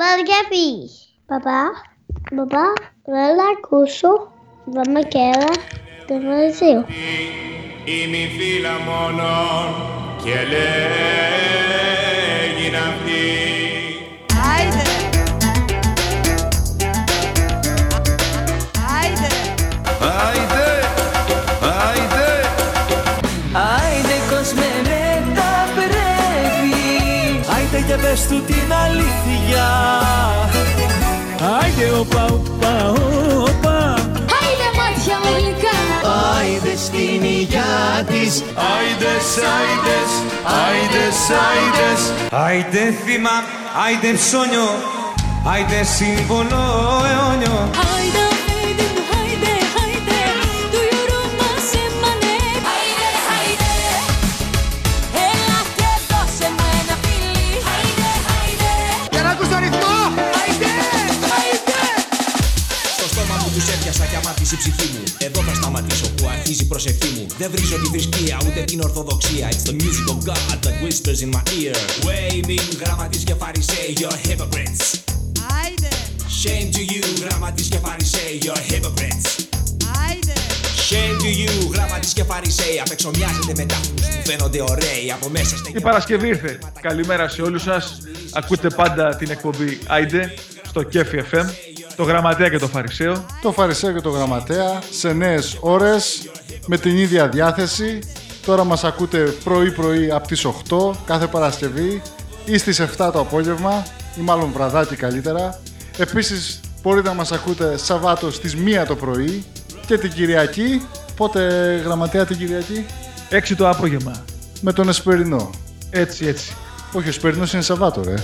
Βαριαβή. Παπά, παπά, έλα ακούσω. Βάμε και έλα το Βαρυσίο. Είμαι η φίλα μόνον και λέγει να πει. Άιντε! Άιντε! Άιντε, άιντε. Άιντε κόσμε με τα πρέπει Άιντε και πες του την αλήθεια Άιντε οπα οπα οπα Άιντε μάτια μου γλυκά! Άιντε στην υγειά της Άιντες, άιντες, άιντες, άιντες. Άιντε θύμα, άιντε ψώνιο, άιντε σύμβολο αιώνιο. Έπιασα και αμάθησε η ψυχή μου. Εδώ θα σταματήσω που αρχίζει η προσευχή μου. Δεν βρίζω τη θρησκεία ούτε την ορθοδοξία. It's the music of God that whispers in my ear. Waving γραμματείς και φαρισαίοι, you're hypocrites. Άιντε, Shame to you, γραμματείς και φαρισαίοι, you're hypocrites. Άιντε. Shame to you, γραμματείς και φαρισαίοι Απ' έξω μοιάζετε με τάφους που φαίνονται ωραίοι. Από μέσα είστε Η Παρασκευή ήρθε. Καλημέρα σε όλους σας. Ακούτε πάντα την εκπομπή Άιντε στο Κέφι FM, το Γραμματέα και το Φαρισαίο. το Φαρισαίο και το Γραμματέα σε νέες ώρες με την ίδια διάθεση. Τώρα μας ακούτε πρωί-πρωί από τις 8 κάθε Παρασκευή ή στις 7 το απόγευμα ή μάλλον βραδάκι καλύτερα. Επίσης μπορείτε να μας ακούτε Σαββάτο στις 1 το πρωί και την Κυριακή. Πότε Γραμματέα την Κυριακή; 6 το απόγευμα. Με τον Εσπερινό. Έτσι, έτσι. Όχι, ο Εσπερινός είναι Σαββάτο ρε.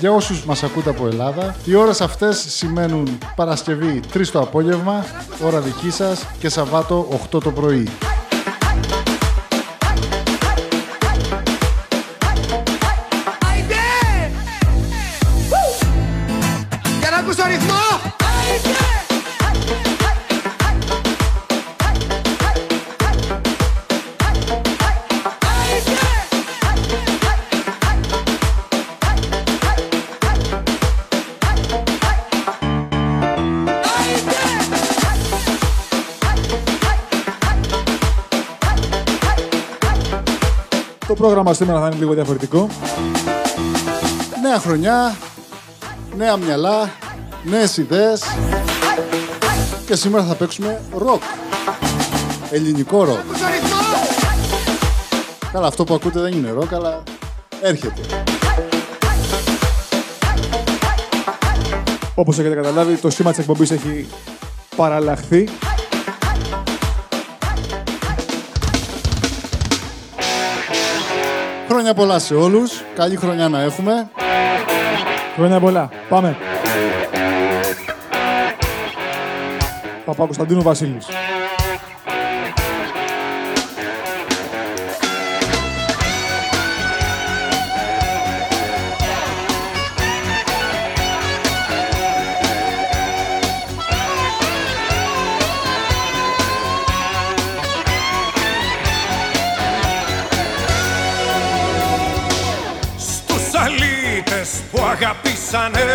Για όσους μας ακούτε από Ελλάδα, οι ώρες αυτές σημαίνουν Παρασκευή 3 το απόγευμα, ώρα δική σας και Σαββάτο 8 το πρωί. Πρόγραμμα σήμερα θα είναι λίγο διαφορετικό. Νέα χρονιά, νέα μυαλά, νέες ιδέες και σήμερα θα παίξουμε ροκ. Ελληνικό ροκ. Ακούς το ρυθμό! Καλά, αυτό που ακούτε δεν είναι ροκ, αλλά έρχεται. Όπως έχετε καταλάβει, το σήμα της εκπομπής έχει παραλλαχθεί. Χρόνια πολλά σε όλους. Καλή χρονιά να έχουμε. Χρόνια πολλά. Πάμε. Παπα-Κωνσταντίνου Βασίλης. sun.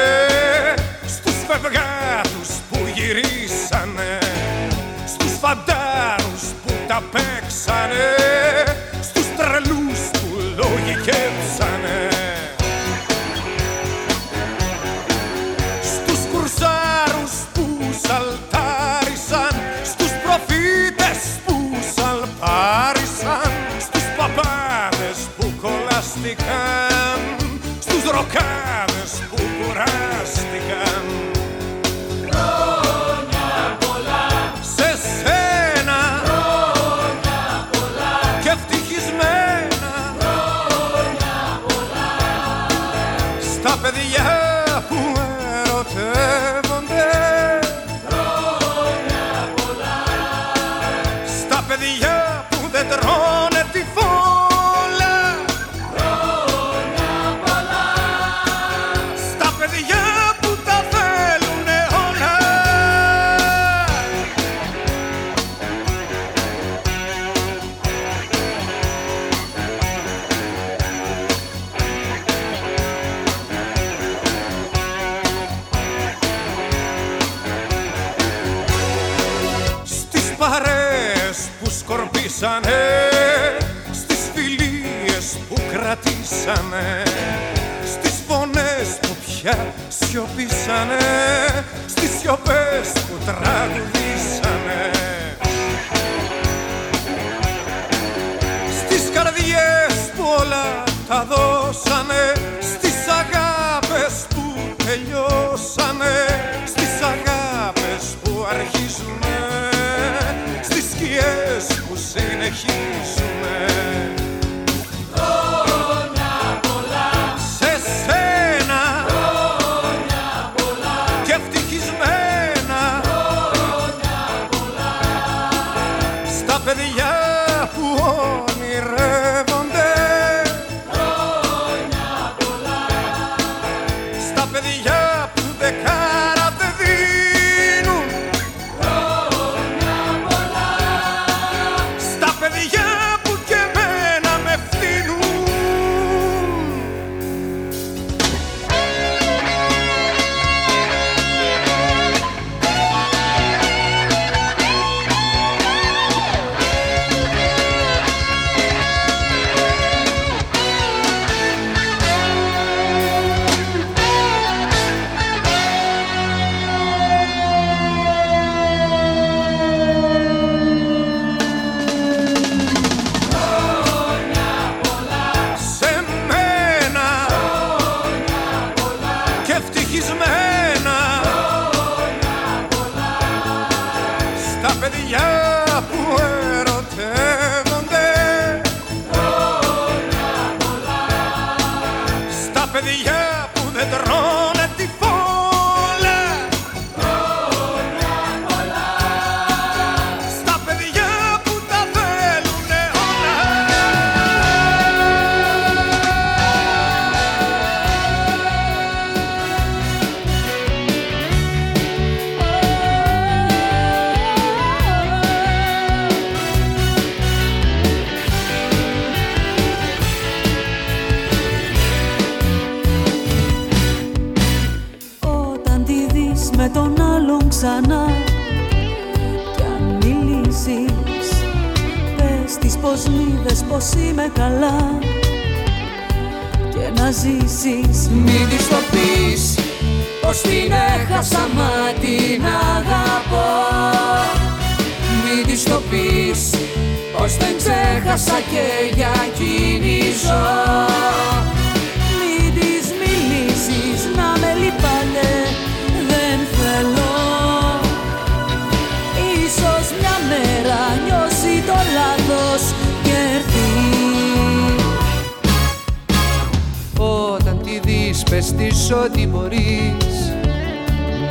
Δεις πες της ότι μπορείς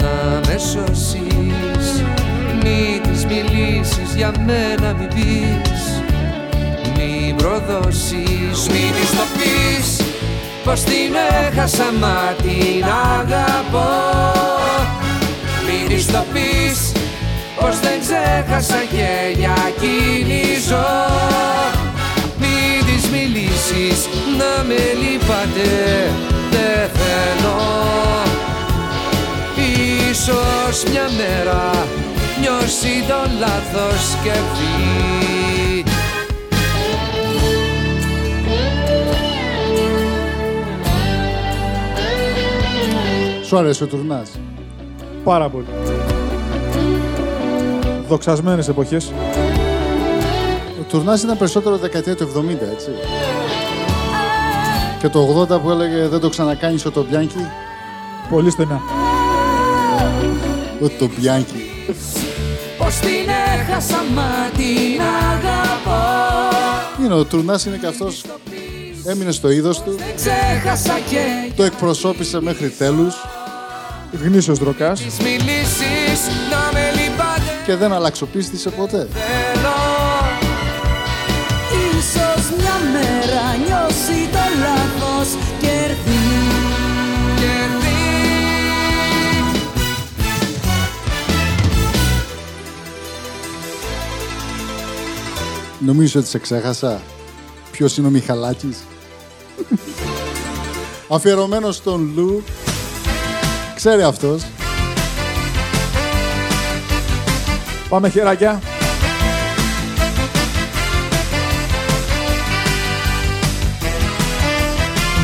να με σώσεις. Μη της μιλήσεις για μένα μη πεις. Μη προδώσεις, μη της το πεις Πως την έχασα μα την αγαπώ. Μη της το πεις πως δεν ξέχασα και για εκείνη ζω Μη της μιλήσεις να με λυπάτε δεν θέλω Ίσως μια μέρα νιώσει το λάθος και βγει Σου αρέσει ο τουρνάς. Πάρα πολύ. Δοξασμένες εποχές. Ο τουρνάς ήταν περισσότερο δεκαετία του 70, έτσι. Και το 80 που έλεγε δεν το ξανακάνεις ο Τομπιάνκι. Πολύ στενά. Ο Τομπιάνκι. Πως την έχασα μα την αγαπώ Είναι, ο τουρνάς είναι και αυτός έμεινε στο είδος του, Δεν ξέχασα και το εκπροσώπησε μέχρι τέλους Γνήσιος δροκάς. Τις μιλήσεις να με λυπάτε και δεν αλλαξοπίστησε ποτέ. Νομίζω ότι σε ξέχασα. Ποιος είναι ο Μιχαλάκης; Αφιερωμένος στον Λου. Ξέρει αυτός. Πάμε χεράκια.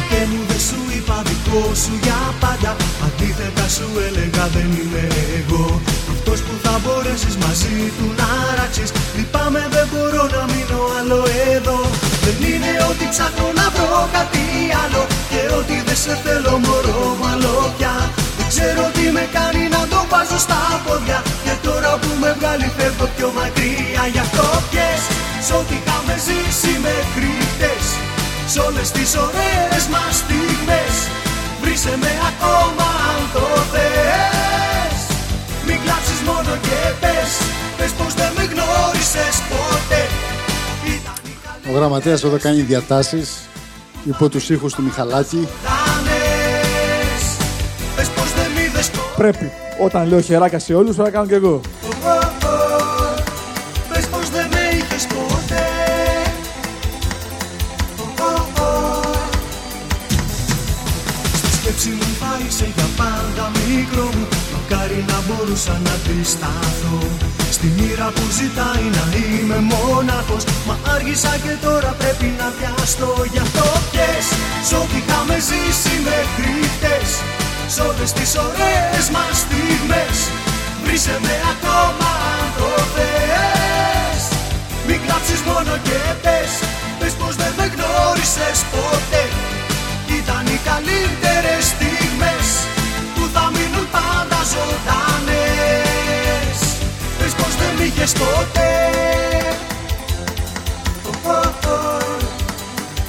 Και μου δεν σου είπα σου για πάντα Αντίθετα σου έλεγα δεν είμαι εγώ αυτός που θα μπορέσεις μαζί του να ράξεις Λυπάμαι δεν μπορώ να μείνω άλλο εδώ. Δεν είναι ότι ψάχνω να βρω κάτι άλλο Και ότι δεν σε θέλω μωρό μου άλλο πια. Δεν ξέρω τι με κάνει να το βάζω στα πόδια Και τώρα που με βγάλει φεύγω πιο μακριά. Γι' αυτό πιες Σ' ό,τι είχαμε ζήσει μέχρι χτες. Σ' όλες τις ωραίες μας στιγμές. Βρίσκε με ακόμα αν το θες. Μην κλάψεις μόνο και πες Πες πως δεν με γνώρισες ποτέ Ήταν οι Ο γραμματέας εδώ κάνει διατάσεις υπό τους ήχους του Μιχαλάκη. καλές Πες πως δεν μ' είδες ποτέ Πρέπει. Όταν λέω χεράκια σε όλους, θα κάνω κι εγώ. Μπορούσα να αντισταθώ Στη μοίρα που ζητάει να είμαι μόναχος Μα άργησα και τώρα πρέπει να βιαστώ. Γι' αυτό πιες Σ' ό,τι είχαμε ζήσει μέχρι χτες Σ' όλες τις ωραίες μας στιγμές. Βρίσκε με ακόμα αν το θες. Μην κλάψεις μόνο και πες Πες πως δεν με γνώρισες ποτέ. Ήταν οι καλύτερες στιγμές Που θα μείνουν πάντα ζωντανές. Πες πως δεν μ' είχες ποτέ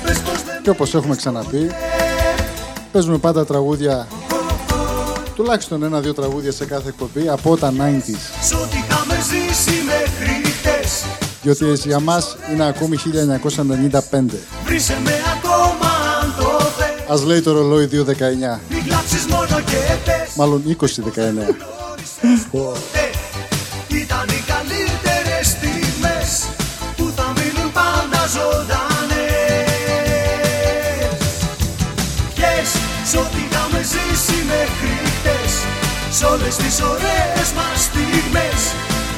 Πες πως δεν Και όπως έχουμε ξαναπεί, παίζουμε πάντα τραγούδια, τουλάχιστον ένα-δύο τραγούδια σε κάθε εκπομπή από τα 90s. Σ' ό,τι είχαμε ζήσει μέχρι χτες Διότι για μας είναι ακόμη 1995. Βρίσκε με ακόμα αν το θες Ας λέει το ρολόι 219. Μην κλάψεις μόνο και πες Μάλλον 2019. Όλες τις ωραίες μας στιγμές.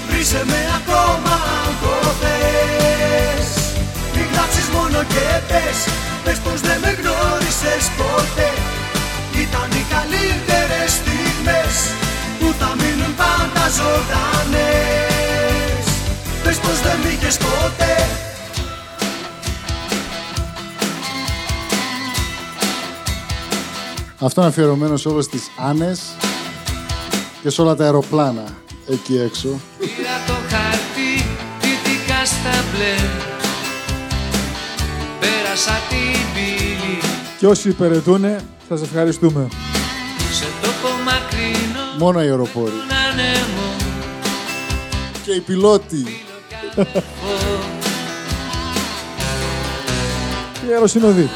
Βρίσκε με ακόμα αν το θες. Μην κλάψεις μόνο και πες Πες πως δεν με γνώρισες ποτέ. Ήταν οι καλύτερες στιγμές Που θα μείνουν πάντα ζωντανές. Πες πως δεν μ' είχες ποτέ. Αυτό είναι αφιερωμένο σε όλες τις Άνες και σε όλα τα αεροπλάνα εκεί έξω. Πήρα το χαρτί, δυτικά στα μπλε Πέρασα την πύλη Και όσοι υπηρετούν, σας ευχαριστούμε. σε τόπο μακρινό Μόνο οι αεροπόροι. τον ανέμο Και οι πιλότοι. Και οι αεροσυνοδοί.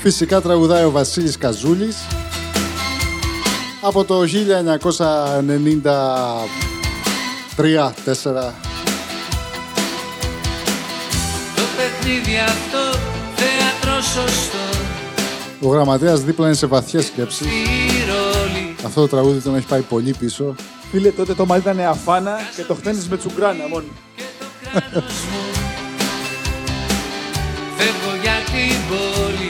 Φυσικά τραγουδάει ο Βασίλης Καζούλης από το 1993-4 Το παιχνίδι αυτό θέατρο σωστό. Ο γραμματέας δίπλα είναι σε βαθιές σκέψεις. Η ρόλη Αυτό το τραγούδι τον έχει πάει πολύ πίσω. Φίλε, τότε το μαλλί ήταν αφάνα και το χτένεις με τσουγκράνα μόνο. Φεύγω για την πόλη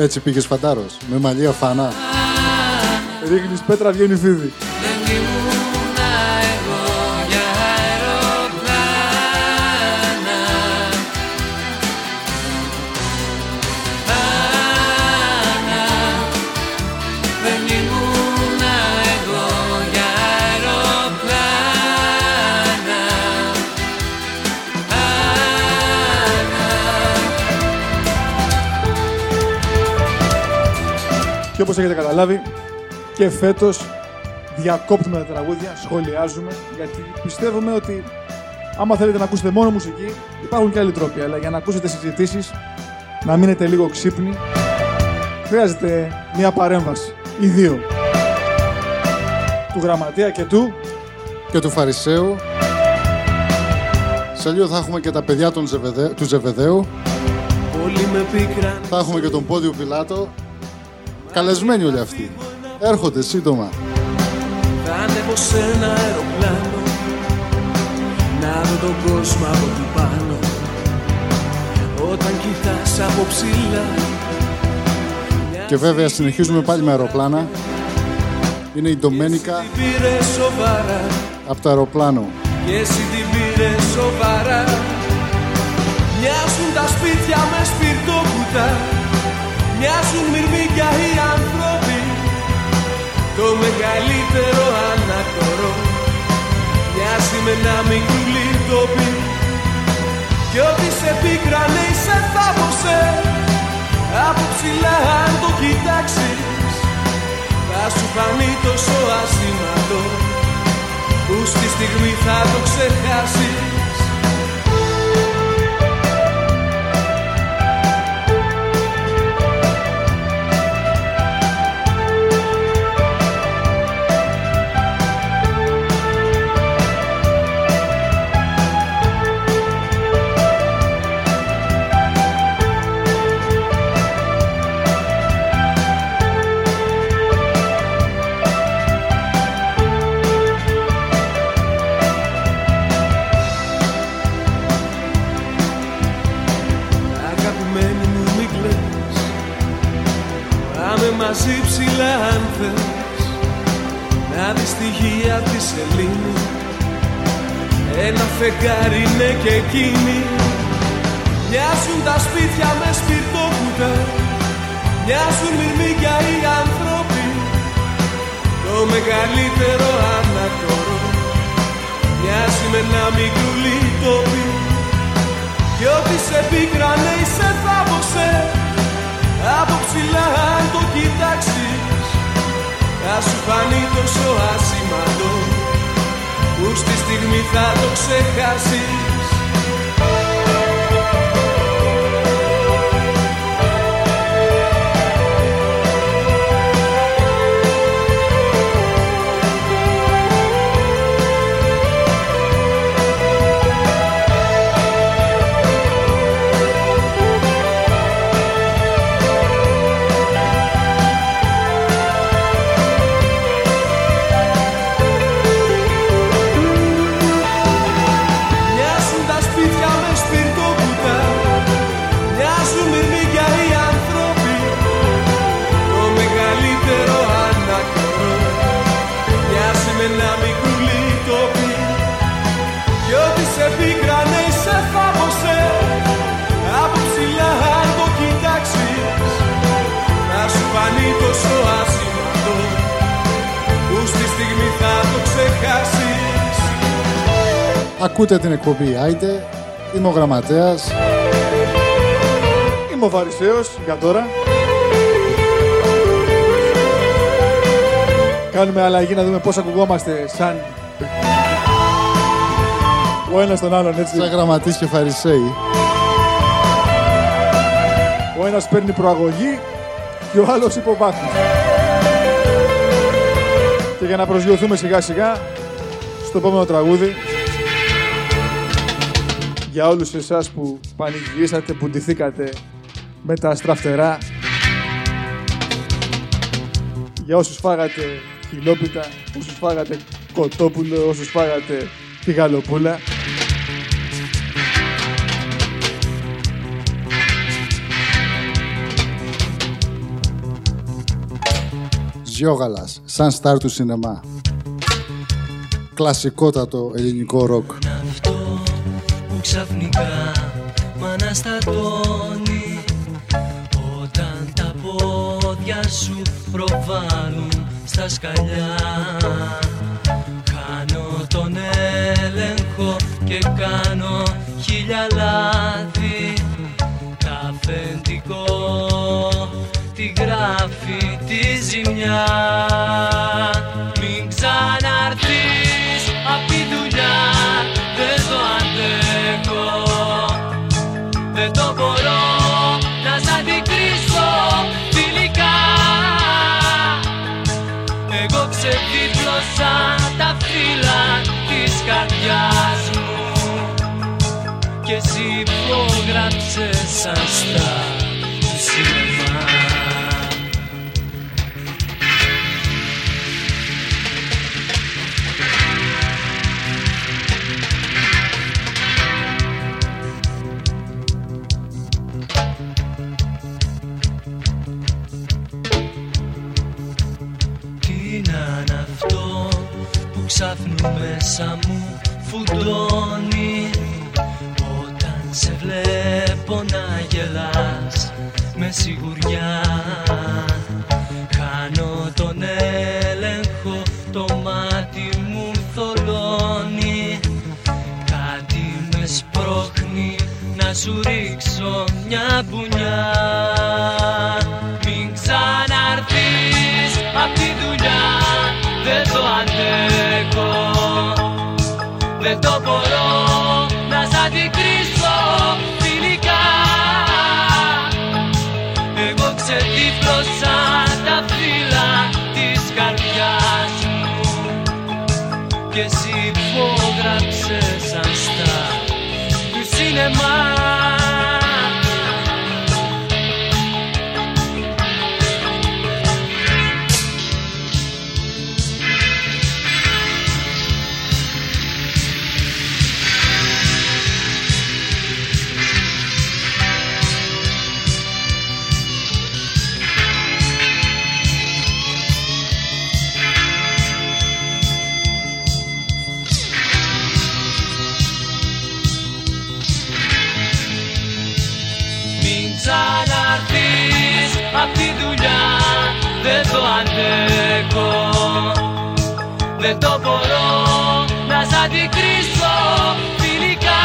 Έτσι πήγες φαντάρος, με μαλλί αφανά. Ρίχνεις πέτρα, βγαίνει φίδι. Και όπως έχετε καταλάβει, και φέτος διακόπτουμε τα τραγούδια, σχολιάζουμε, γιατί πιστεύουμε ότι άμα θέλετε να ακούσετε μόνο μουσική, υπάρχουν και άλλοι τρόποι, αλλά για να ακούσετε συζητήσεις, να μείνετε λίγο ξύπνοι, χρειάζεται μια παρέμβαση, ή δύο. Του γραμματέα και του Και του Φαρισαίου. Σε λίγο θα έχουμε και τα παιδιά των Ζεβεδέ- του Ζεβεδαίου. Όλοι με πίκραν Θα έχουμε και τον Πόντιο Πιλάτο. Καλεσμένοι όλοι αυτοί. Έρχονται σύντομα. Θα ανέβω σε ένα αεροπλάνο Να δω τον κόσμο από την πάνω Όταν κοιτάς από ψηλά Και βέβαια συνεχίζουμε πάλι με αεροπλάνα. Είναι η Ντομένικα Την πήρε σοβαρά από το αεροπλάνο. Και εσύ την πήρε σοβαρά Μοιάζουν τα σπίτια με σπιρτόκουτα Μοιάζουν μυρμήγκια οι άνθρωποι Το μεγαλύτερο ανακτορό Μοιάζει με ένα μικρούλι τοπί Κι ό,τι σε πίκρανε ή σε θάβωσε Από ψηλά αν το κοιτάξεις Θα σου φανεί τόσο ασήμαντο που στη στιγμή θα το ξεχάσεις θες Να δεις τη γη απ' της σελήνη Ένα φεγγάρι είναι και εκείνη. Μοιάζουν τα σπίτια με σπιρτόκουτα Μοιάζουν μυρμήγκια οι άνθρωποι. Το μεγαλύτερο ανακτορό Μοιάζει με ένα μικρούλι τοπί κι ό,τι σε πίκρανε ή σε θάβωσε Από ψηλά αν το κοιτάξεις Θα σου φανεί τόσο ασήμαντο Που στη στιγμή θα το ξεχάσεις Ακούτε την εκπομπή Άιντε. Είμαι ο Γραμματέας. Είμαι ο Φαρισαίος για τώρα. Κάνουμε αλλαγή να δούμε πώς ακουγόμαστε σαν... Ο ένας τον άλλον, έτσι. Σαν γραμματείς και φαρισαίοι. Ο ένας παίρνει προαγωγή και ο άλλος υποβάθμιση. Και για να προσγειωθούμε σιγά σιγά στο επόμενο τραγούδι για όλους εσάς που πανηγυρίσατε, που ντυθήκατε με τα στραφτερά για όσους φάγατε χιλόπιτα, όσους φάγατε κοτόπουλο, όσους φάγατε τη γαλοπούλα. Ζιόγαλας, σαν στάρ του σινεμά. Κλασικότατο ελληνικό ροκ. Που ξαφνικά μ' αναστατώνει. Όταν τα πόδια σου προβάλλουν στα σκαλιά Χάνω τον έλεγχο και κάνω χίλια λάθη. Τα αφεντικό τη γράφει τη ζημιά. Μην ξαναρθείς απ' τη δουλειά ξεδίπλωσα τα φύλλα της καρδιάς μου. Και εσύ υπόγραψες σαν στα Δεν το αντέχω. Δεν το μπορώ να σ' αντικρίσω φιλικά.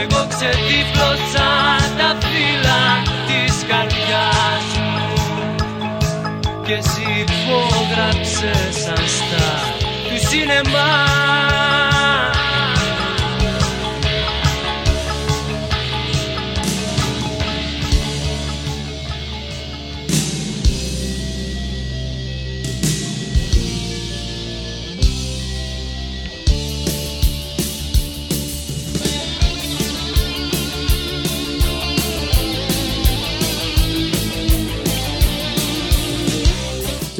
Εγώ ξεδίπλωσα τα φύλλα της καρδιάς μου. Και εσύ υπόγραψες σαν στα του σινεμά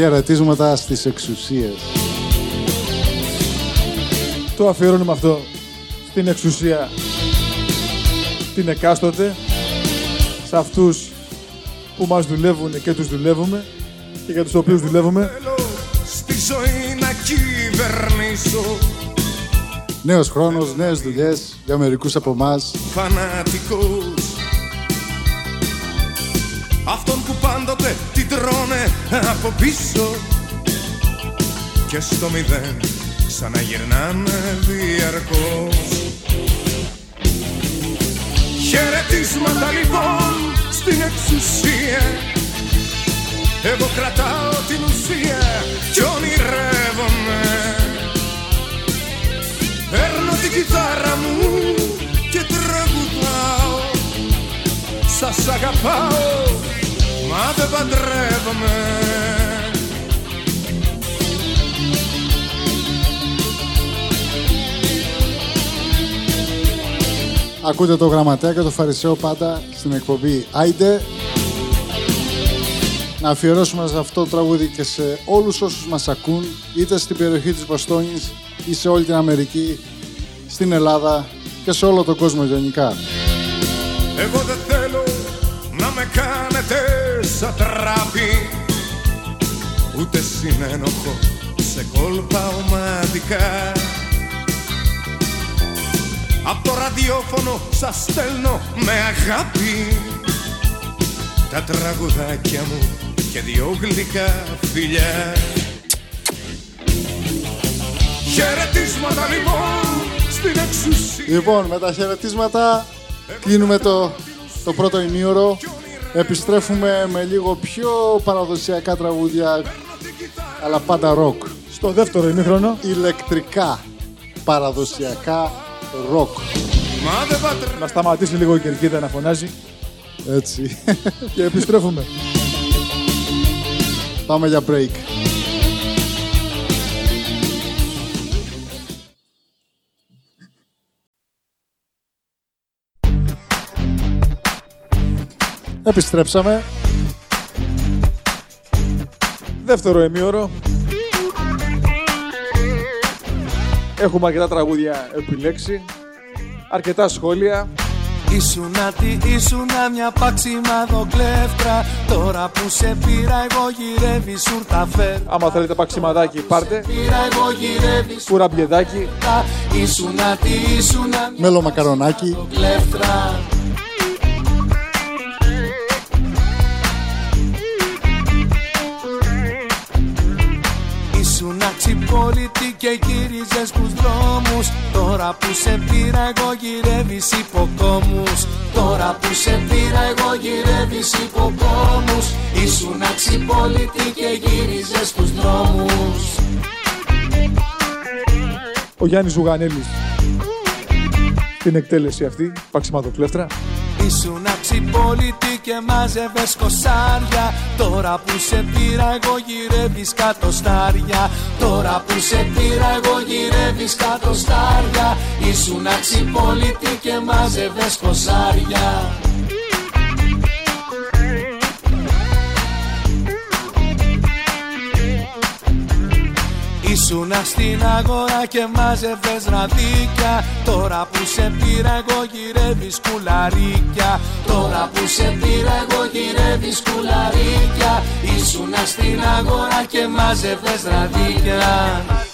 Χαιρετίσματα στις εξουσίες. Το αφιερώνουμε αυτό στην εξουσία την εκάστοτε σε αυτούς που μας δουλεύουν και τους δουλεύουμε και για τους οποίους δουλεύουμε Στη ζωή να κυβερνήσω Νέος χρόνος, νέες δουλειές για μερικούς από εμά. φανατικός Αυτόν που πάντοτε την τρώνε από πίσω Και στο μηδέν ξαναγυρνάνε διαρκώς. Χαιρετίσματα λοιπόν στην εξουσία. Εγώ κρατάω την ουσία κι ονειρεύομαι. Παίρνω την κιθάρα μου παντρεύομαι Ακούτε το γραμματέα και το φαρισαίο πάντα στην εκπομπή Άιντε. να αφιερώσουμε σε αυτό το τραγούδι και σε όλους όσους μας ακούν, είτε στην περιοχή της Βοστόνης ή σε όλη την Αμερική, στην Ελλάδα και σε όλο τον κόσμο γενικά. Εγώ δεν σαν τράπη Ούτε συνένοχο σε κόλπα ομαδικά. Απ' το ραδιόφωνο σας στέλνω με αγάπη. Τα τραγουδάκια μου και δυο γλυκά φιλιά. Χαιρετίσματα λοιπόν στην εξουσία. Λοιπόν, με τα χαιρετίσματα κλείνουμε το, το πρώτο ημίωρο. Επιστρέφουμε με λίγο πιο παραδοσιακά τραγούδια, αλλά πάντα ροκ. Στο δεύτερο ημίχρονο. Ηλεκτρικά, παραδοσιακά ροκ. Μα δεν πατρέ Να σταματήσει λίγο η κερκίδα να φωνάζει Έτσι. και επιστρέφουμε. Πάμε για break. Επιστρέψαμε. Δεύτερο ημίωρο. Έχουμε αρκετά τραγούδια επιλέξει. Αρκετά σχόλια. Ήσουνα τι ήσουνα μια παξιμάδο κλέφτρα Τώρα που σε πήρα εγώ γυρεύει σουρτα φέρ Άμα θέλετε παξιμαδάκι πάρτε. Πήρα εγώ γυρεύει Κουραμπιεδάκι. σουρτα Ήσουνα τι ήσουνα μια Μέλο μακαρονάκι. Κλέφτρα Ήσουν αξιπόλητη και γύριζες στους δρόμους. Τώρα που σε πήρα εγώ γυρεύεις υποκόμους. Τώρα που σε πήρα εγώ γυρεύεις υποκόμους. Ήσουν αξιπόλητη και γύριζες στους δρόμους. Ο Γιάννης Ζουγανέλης. Την εκτέλεση αυτή, παξιμαδοκλέφτρα. Ήσουν αξιπόλητη και μάζευες κοσάρια. Τώρα που σε πήρα εγώ γυρεύεις κάτω στάρια. Τώρα που σε πήρα εγώ γυρεύεις κάτω στάρια. Ήσουν αξιπόλητη και μάζευες κοσάρια Ήσουνα στην αγορά και μάζευες ραδίκια. Τώρα που σε πήρα εγώ γυρεύεις κουλαρίκια. Τώρα που σε πήρα εγώ γυρεύεις κουλαρίκια. Ήσουνα στην αγορά και μάζευες ραδίκια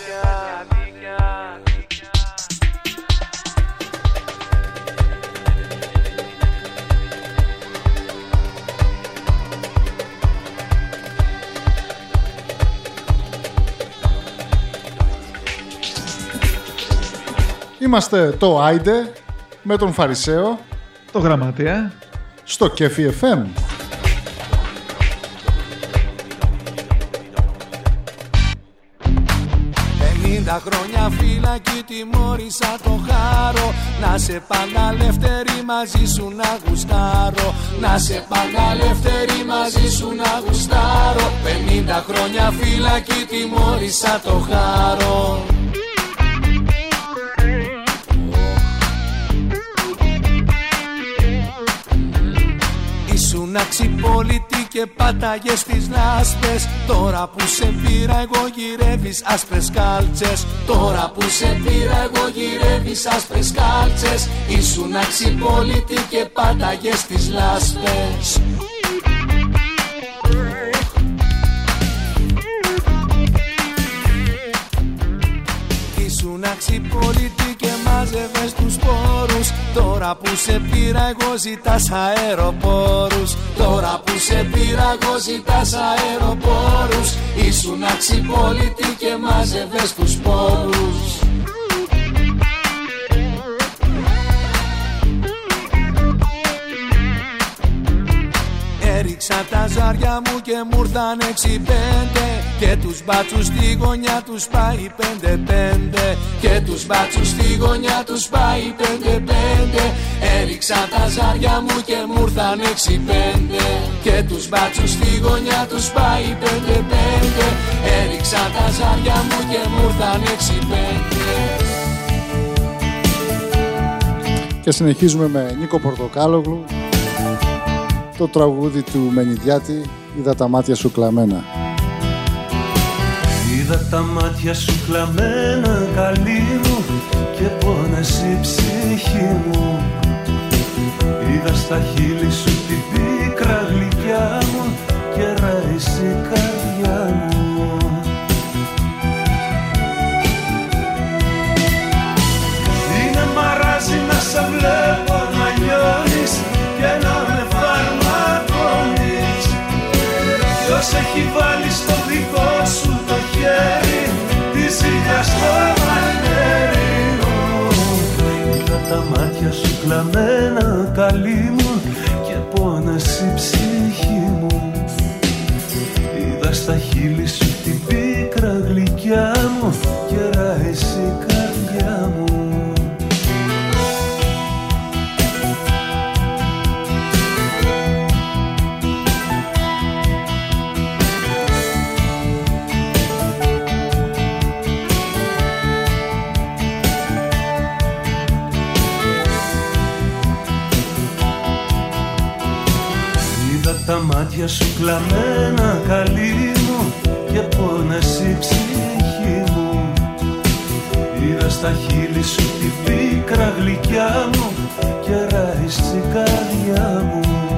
Είμαστε το Άιντε με τον Φαρισαίο Το γραμματέα. στο Κέφι FM. Πενήντα χρόνια φυλακή τιμώρησα το χάρο Να σε πάντα ελεύθερη μαζί σου να γουστάρω Να σε πάντα ελεύθερη μαζί σου να γουστάρω Πενήντα χρόνια φυλακή τιμώρησα το χάρο Ήσουν αξιπόλητη και πάταγες τις λάσπες. Τώρα που σε πήρα εγώ γυρεύεις άσπρες κάλτσες. Τώρα που σε πήρα εγώ γυρεύεις άσπρες κάλτσες. Ήσουν αξιπόλητη και πάταγες τις λάσπες. Ήσουν αξιπόλητη και μάζευες τους πόρους. Τώρα που σε πήρα εγώ ζητάς αεροπόρους. Τώρα που σε πήρα εγώ ζητάς αεροπόρους. Ήσουν αξιπόλητη και μάζευες τους πόρους Έριξα τα ζάρια μου και μου ήρθαν έξι πέντε. Και τους μπάτσους στη γωνιά τους πάει πέντε πέντε. Και τους μπάτσους στη γωνιά τους πάει πέντε πέντε. Έριξα τα ζάρια μου και μου ήρθαν έξι πέντε. Και τους μπάτσους στη γωνιά τους πάει πέντε πέντε. Έριξα τα ζάρια μου και μου ήρθαν έξι πέντε. Και συνεχίζουμε με Νίκο Πορτοκάλογλου το τραγούδι του Μενιδιάτη Είδα τα μάτια σου κλαμμένα. Είδα τα μάτια σου κλαμμένα καλή μου και πόνες η ψυχή μου Είδα στα χείλη σου την πίκρα γλυκιά μου και ράησε η καρδιά μου Είναι μαράζι να σε βλέπω έχει βάλει στο δικό σου το χέρι τη ζήλια στο μαχαίρι Είδα τα μάτια σου κλαμμένα καλή μου και πόνες η ψυχή σου κλαμμένα καλή μου και πόνες η ψυχή μου. Είδα στα χείλη σου την πίκρα γλυκιά μου και ράησε η καρδιά μου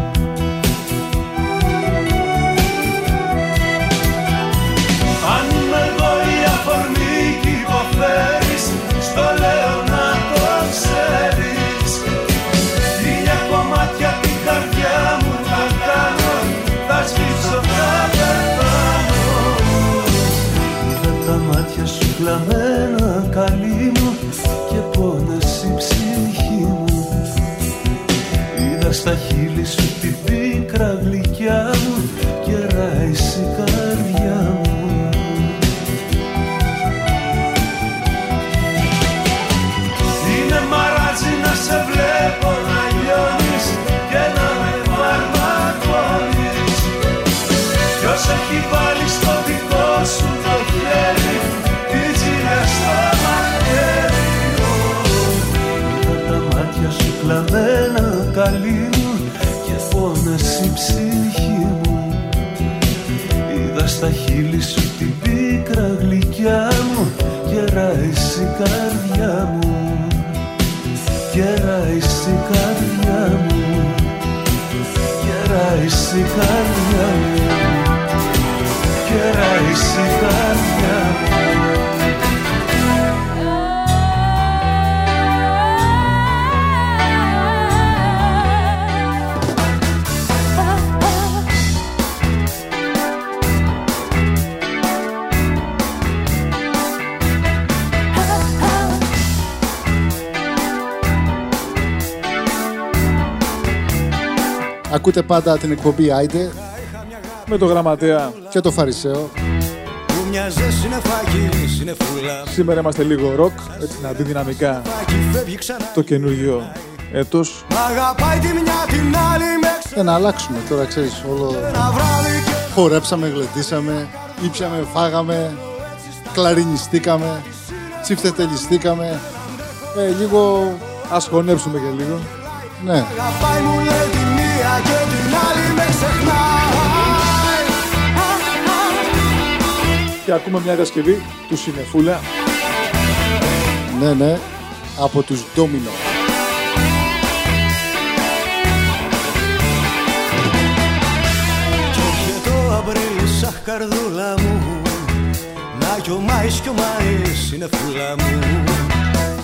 χείλη σου την πίκρα γλυκιά μου και ράησε η καρδιά μου. Είναι μαράζι να σε βλέπω να λιώνεις και να με φαρμακώνεις Ποιος έχει βάλει στο δικό σου το χέρι τη ζήλια στο μαχαίρι Είδα τα μάτια σου κλαμμένα καλή ψυχή μου. Είδα στα χείλη σου την πίκρα γλυκιά μου. Και ράησε η καρδιά μου. Και ράησε η καρδιά μου. Και ράησε η καρδιά μου. Και ράησε η καρδιά μου Ακούτε πάντα την εκπομπή Άιντε Με το γραμματέα. και το Φαρισαίο. Που μοιάζες συννεφάκι, συννεφούλα Σήμερα είμαστε λίγο ροκ, έτσι να δει δυναμικά Φεύγει ξανά το καινούργιο έτος. Μ' αγαπάει τη μια την άλλη με Ε, να αλλάξουμε τώρα, ξέρεις, όλο... ξένα βράδυ και Χορέψαμε, γλεντήσαμε, ήπιαμε, φάγαμε, κλαρινιστήκαμε, τσιφτετελιστήκαμε. Ε, λίγο... Ας χωνέψουμε και λίγο. Ναι, Και ακούμε μια διασκευή του Συνεφούλα. ναι, ναι, από τους Ντόμινο. Κι έρχεται ο Απρίλης, αχ καρδούλα μου Να κι ο Μάης κι ο Μάης είναι φούλα μου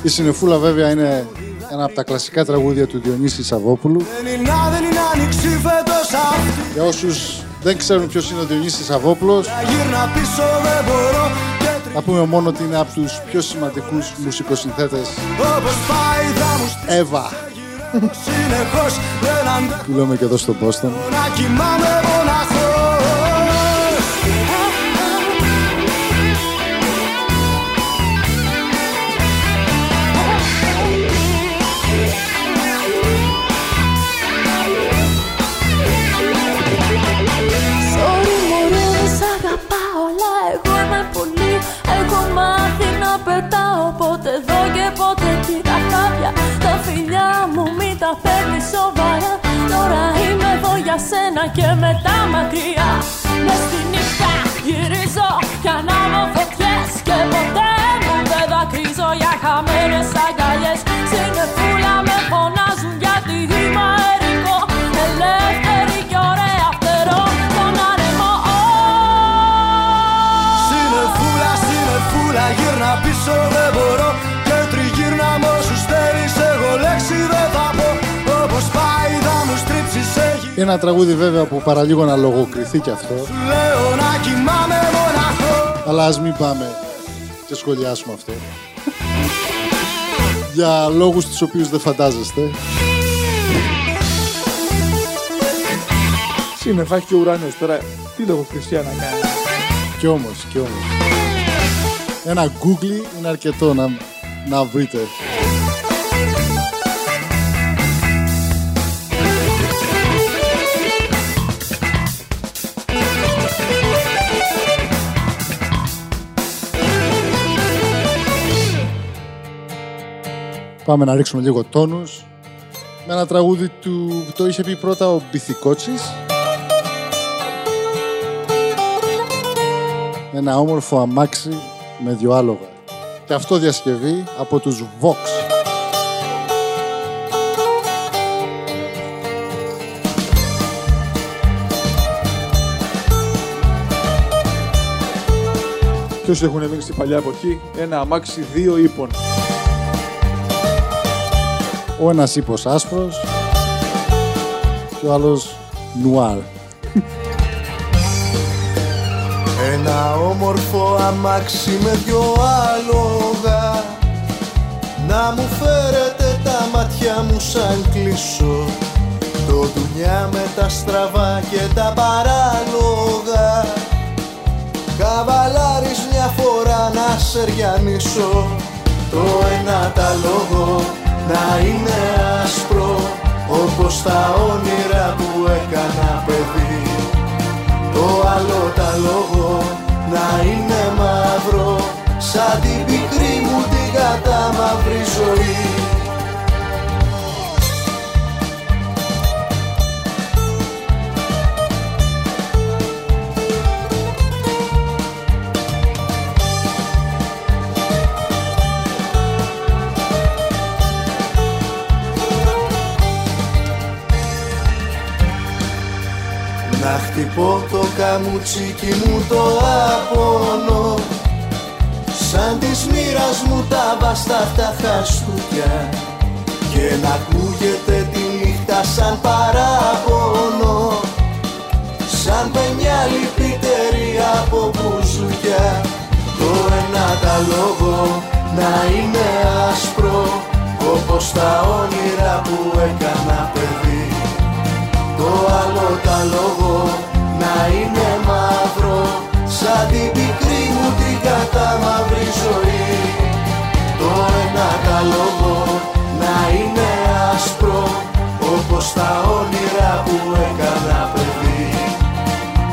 Η Συνεφούλα βέβαια είναι ένα από τα κλασικά τραγούδια του Διονύσης Σαββόπουλου. Δεν είναι, δεν είναι άνοιξη φέτος αυτή Για όσους δεν ξέρουν ποιος είναι ο Διονύσης Σαββόπουλος, Να γύρνα πίσω δεν μπορώ. Και τρι... θα πούμε μόνο ότι είναι από τους πιο σημαντικούς μουσικοσυνθέτες. Όπως πάει θα μου στείλει Εύα, συνεχώς. Δεν αντέχω που λέμε και εδώ στο Boston. Για σένα και μετά μακριά. Μες στη νύχτα γυρίζω κι ανάβω φωτιές Και ποτέ μου δεν δακρύζω για χαμένες αγκαλιές. Συνεφούλα με φωνάζουν γιατί είμαι αερικό Ελεύθερη και ωραία φτερώ τον άνεμο Συνεφούλα, συνεφούλα, γύρνα πίσω δεν μπορώ Ένα τραγούδι βέβαια που παραλίγο να λογοκριθεί κι αυτό. Λέω να κοιμάμαι μοναχό Αλλά ας μην πάμε και σχολιάσουμε αυτό. Για λόγους τους οποίους δεν φαντάζεστε. Σύννεφα έχει και ο ουρανός τώρα. Τι λογοκρισία να κάνει. Κι όμως, κι όμως. Ένα Google είναι αρκετό να, να βρείτε. Πάμε να ρίξουμε λίγο τόνους. Με ένα τραγούδι του το είχε πει πρώτα ο Μπιθικότσης. Ένα όμορφο αμάξι με δυο άλογα. Και αυτό διασκευή από τους Vox. Και όσοι έχουν μείνει στην παλιά εποχή, ένα αμάξι δύο ύπων. Ο ένας ύπος άσπρος και ο άλλος νουάρ. Ένα όμορφο αμάξι με δυο άλογα. Να μου φέρετε τα μάτια μου σαν κλείσω Το δουλειά με τα στραβά και τα παράλογα. Καβαλάρεις μια φορά να σεριανίσω Το ένα τα λόγο να είναι άσπρο Όπως τα όνειρα που έκανα παιδί. Το άλλο τα λόγο να είναι μαύρο Σαν την πικρή μου την κατάμαυρη ζωή χτυπώ το καμουτσίκι μου το απόνο Σαν της μοίρας μου τα βαστά τα χαστούκια Και να ακούγεται τη νύχτα σαν παράπονο Σαν παινιά λυπητερή από μπουζουκιά Το ένα τα λόγο να είναι άσπρο Όπως τα όνειρα που έκανα παιδί. Το άλλο τα λόγο να είναι μαύρο Σαν την πικρή μου την κατάμαυρη ζωή. Το ένα τα λόγο να είναι άσπρο Όπως τα όνειρα που έκανα παιδί.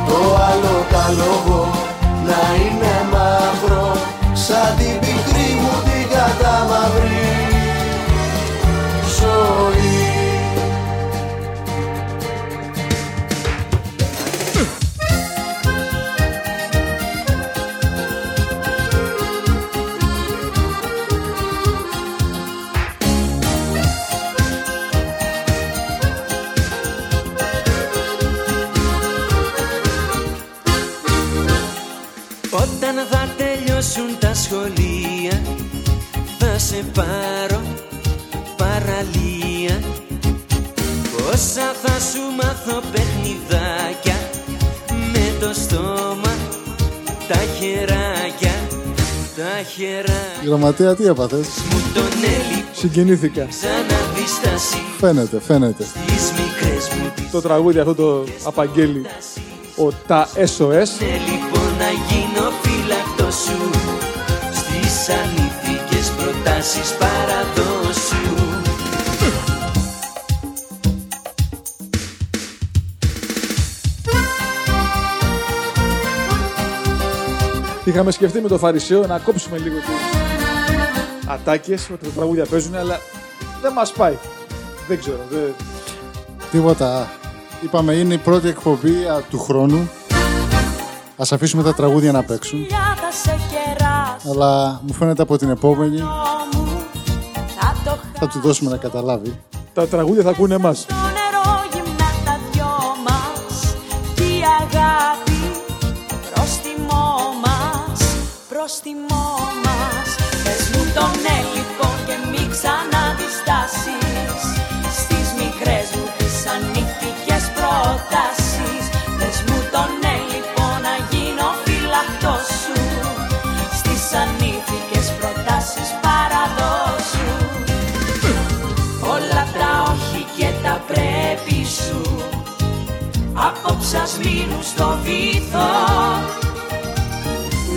Το άλλο τα λόγο να είναι μαύρο Σαν την πικρή μου την κατάμαυρη πάρω παραλία Πόσα θα σου μάθω παιχνιδάκια Με το στόμα τα χεράκια Τα χεράκια Γραμματέα, τι έπαθες; μου τον έλειπ Συγκινήθηκα. Ξαναδίσταση Φαίνεται, φαίνεται. Τις μικρές μου τις Το τραγούδι αυτό το απαγγέλει ο τα SOS. Ανήθικες προτάσεις παραδόσου Είχαμε σκεφτεί με το Φαρισαίο να κόψουμε λίγο τις ατάκες ότι τα τραγούδια παίζουν, αλλά δεν μας πάει. Δεν ξέρω. Δεν... Τίποτα. Είπαμε είναι η πρώτη εκπομπή α, του χρόνου. Ας αφήσουμε τα τραγούδια να παίξουν. Για θα σε κεράσω Αλλά μου φαίνεται από την επόμενη μου Θα το θα του δώσουμε να καταλάβει. Τα τραγούδια θα ακούνε εμάς. Στο νερό γυμνά τα δυο μας Κι η αγάπη πρόστιμό μας Πρόστιμό μας Πες μου το ναι λοιπόν και μη ξαναδιστάσεις Απόψε ας μείνουν στο βυθό.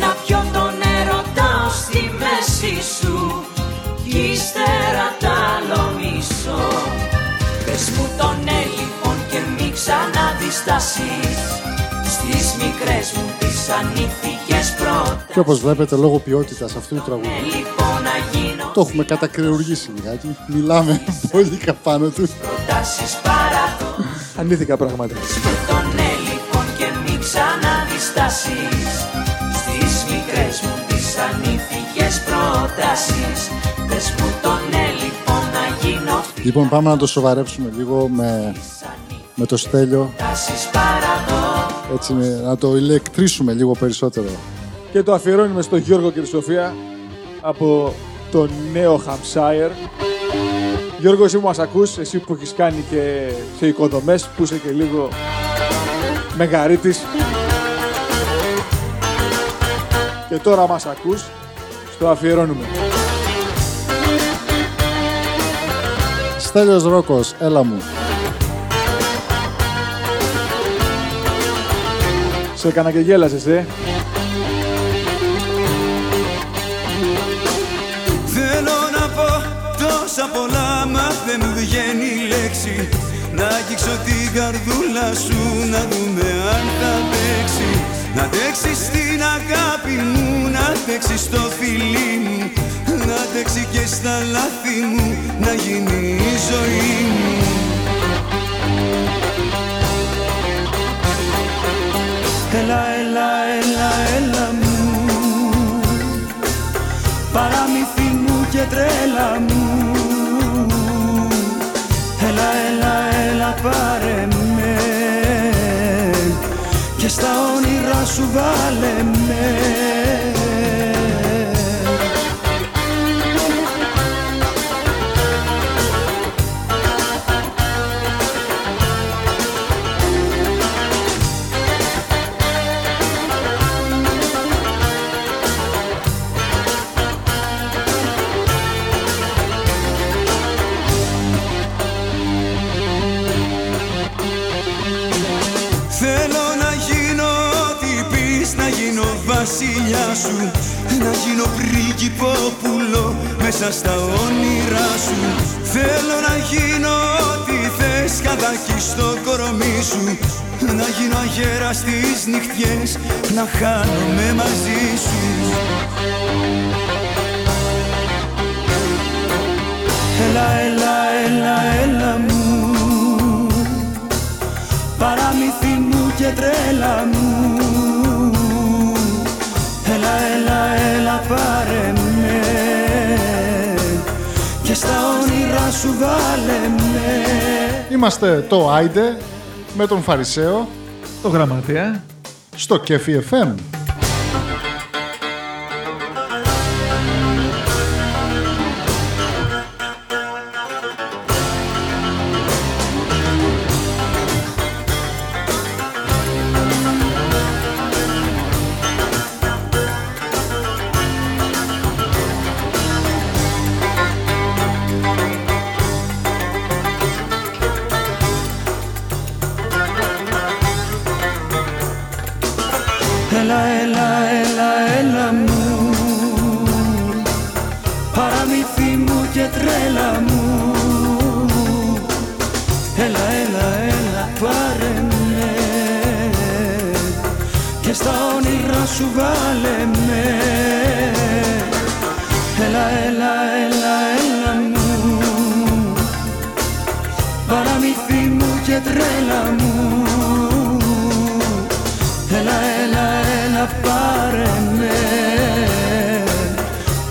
Να πιω τον έρωτα ως στη μέση σου. Κι ύστερα τ' άλλο μισό. Πες μου το ναι λοιπόν και μη ξαναδιστάσεις. Στις μικρές μου τις ανήθικες πρώτα Και όπως βλέπετε λόγω ποιότητας αυτού του τραγούδου Λοιπόν να γίνω το έχουμε κατακρεουργήσει λιγάκι. Μιλάμε πολύ καπάνω του. προτάσεις παραδό Ανήθικα πράγματα. Το ναι λοιπόν και μη ξαναδιστάσεις Στις μικρές μου τις ανήθικες προτάσεις Πες μου το ναι λοιπόν να γίνω Λοιπόν πάμε να το σοβαρέψουμε λίγο με, με το στέλιο. φυλάσεις παραδό Έτσι με- να το ηλεκτρίσουμε λίγο περισσότερο. Και το αφιερώνουμε στο Γιώργο και τη Σοφία από το νέο Hampshire. Γιώργος, εσύ που μας ακούς, εσύ που έχεις κάνει και σε οικοδομές, που είσαι και λίγο μεγαρίτης. Και τώρα μας ακούς, στο αφιερώνουμε. Στέλιος Ρόκος, έλα μου. Σε έκανα και γέλασες, ε. Θέλω να πω τόσα πολλά μα δεν μου βγαίνει η λέξη. Να αγγίξω την καρδούλα σου να δούμε αν θα αντέξει. Να αντέξει στην αγάπη μου, να αντέξει στο φιλί μου. Να αντέξει και στα λάθη μου, να γίνει η ζωή μου. Έλα, έλα, έλα, έλα μου. Παραμύθι μου και τρέλα μου Έλα, έλα, έλα πάρε με. Και στα όνειρά σου βάλε με βασιλιά σου. Να γίνω πριγκυπόπουλο Μέσα στα όνειρά σου. Θέλω να γίνω ό,τι θες Καδάκι στο κορμί σου. Να γίνω αγέρα στις νυχτιές Να χάνομαι μαζί σου. Έλα, έλα, έλα, έλα μου. Παραμύθι μου και τρέλα μου Έλα, έλα, έλα πάρε με Και στα όνειρά σου βάλε με Είμαστε το Άιντε με τον Φαρισαίο Το γραμματέα. στο Κέφι FM. στα όνειρά σου βάλε με. Έλα, έλα, έλα, έλα μου. Παραμυθί μου και τρέλα μου. Έλα, έλα, έλα, πάρε με.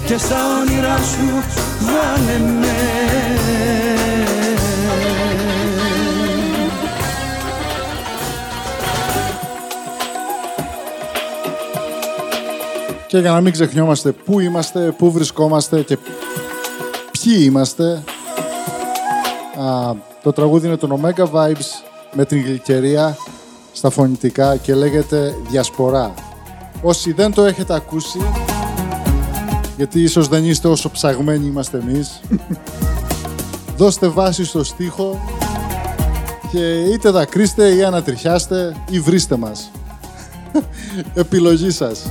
Και στα όνειρά σου βάλε με. Και για να μην ξεχνιόμαστε πού είμαστε, πού βρισκόμαστε και ποιοι είμαστε, α, το τραγούδι είναι το Omega Vibes με την γλυκερία στα φωνητικά και λέγεται Διασπορά. Όσοι δεν το έχετε ακούσει, γιατί ίσως δεν είστε όσο ψαγμένοι είμαστε εμείς, δώστε βάση στο στίχο και είτε δακρύστε ή ανατριχιάστε ή βρίστε μας. Επιλογή σας.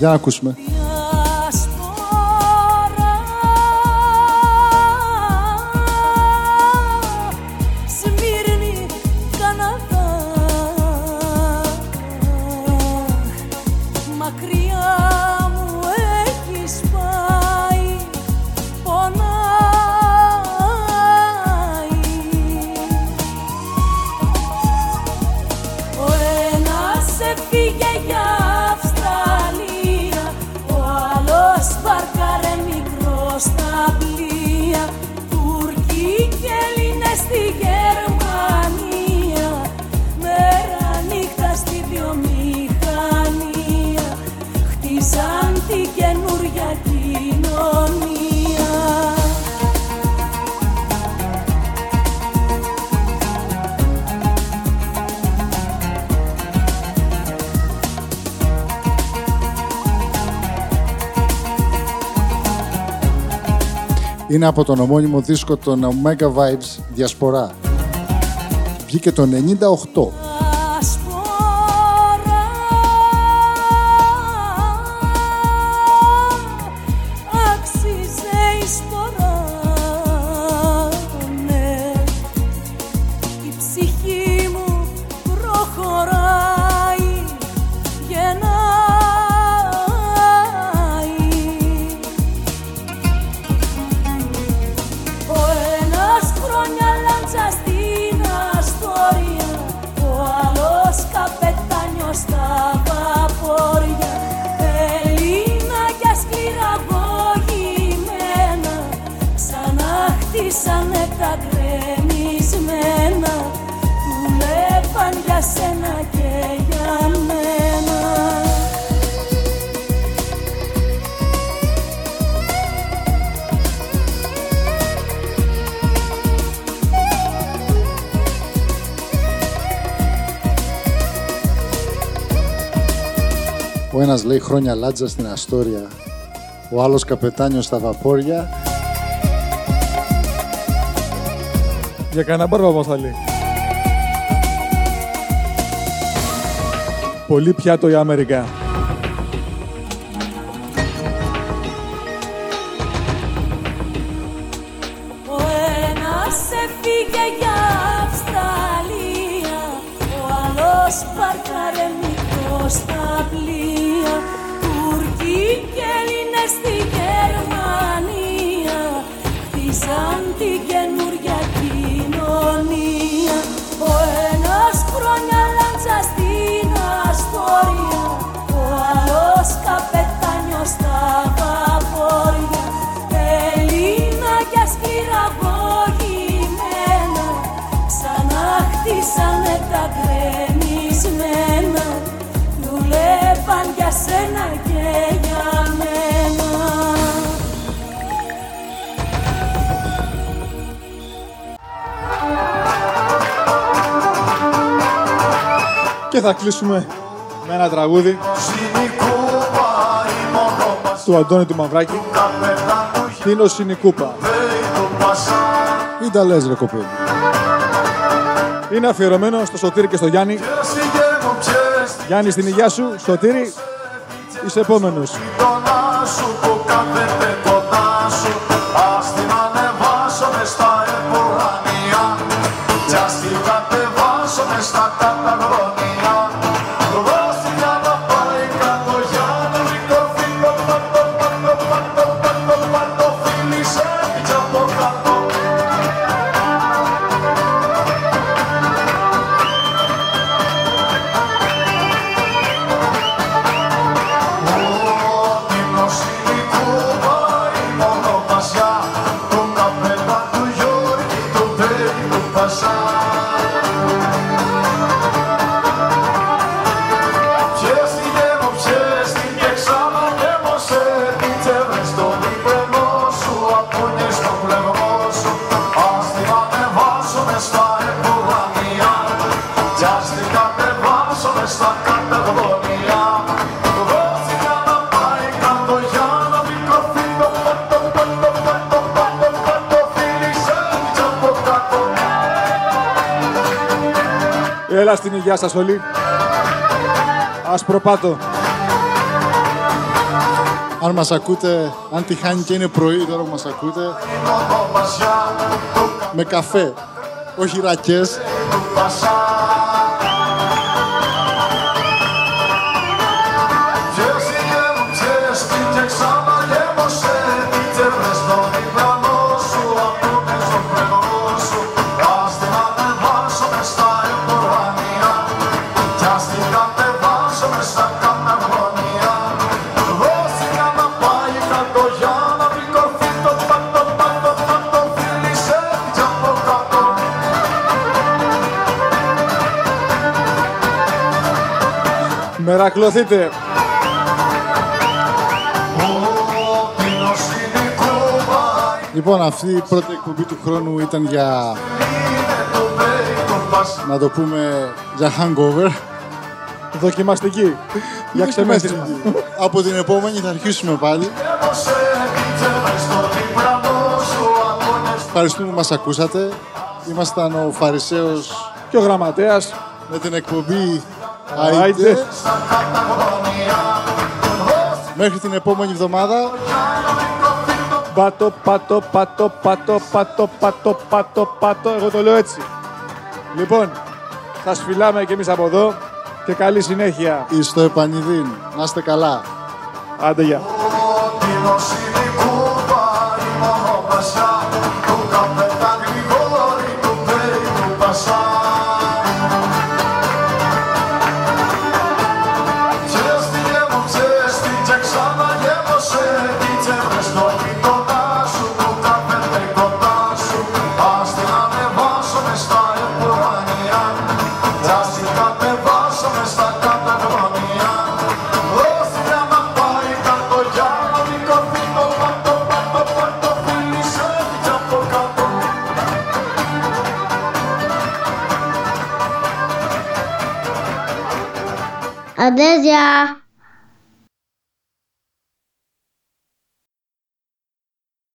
Για να ακούσουμε. Έλληνες στη Είναι από τον ομώνυμο δίσκο των Omega Vibes Διασπορά. Βγήκε το 98. Χρόνια λάτζα στην Αστόρια, ο άλλος καπετάνιος στα βαπόρια. Για κανένα μπάρμπα μας θα λέει. Πολύ πιάτο η Αμερικά. Χτίσανε τα γκρεμισμένα Δουλεύαν για σένα και για μένα Και θα κλείσουμε με ένα τραγούδι του Αντώνη του Μαυράκη. Τίνο Σινικούπα. Ή τα λες ρε κοπέλι. Είναι αφιερωμένο στο Σωτήρι και στο Γιάννη. Γιάννη στην υγεία σου. Σωτήρι, είσαι επόμενος. Έλα στην υγεία σας όλοι. Ασπροπάτο. Αν μας ακούτε, αν τυχάνει και είναι πρωί τώρα που μας ακούτε, με καφέ, όχι ρακές. Μερακλωθείτε. Λοιπόν, αυτή η πρώτη εκπομπή του χρόνου ήταν για, να το πούμε, για hangover. Δοκιμαστική. για ξεμέστημα. Από την επόμενη θα αρχίσουμε πάλι. Ευχαριστούμε που μας ακούσατε. Ήμασταν ο Φαρισαίος και ο Γραμματέας με την εκπομπή Άιντε. Άιντε. Μέχρι την επόμενη εβδομάδα. Πατώ, πατώ, πατώ, πατώ, πατώ, πατώ, πατώ, πατώ. Εγώ το λέω έτσι. Λοιπόν, θα σφυλάμε κι εμείς από εδώ και καλή συνέχεια. Εις το επανειδήν. Να είστε καλά. Άντε, γεια. 大家。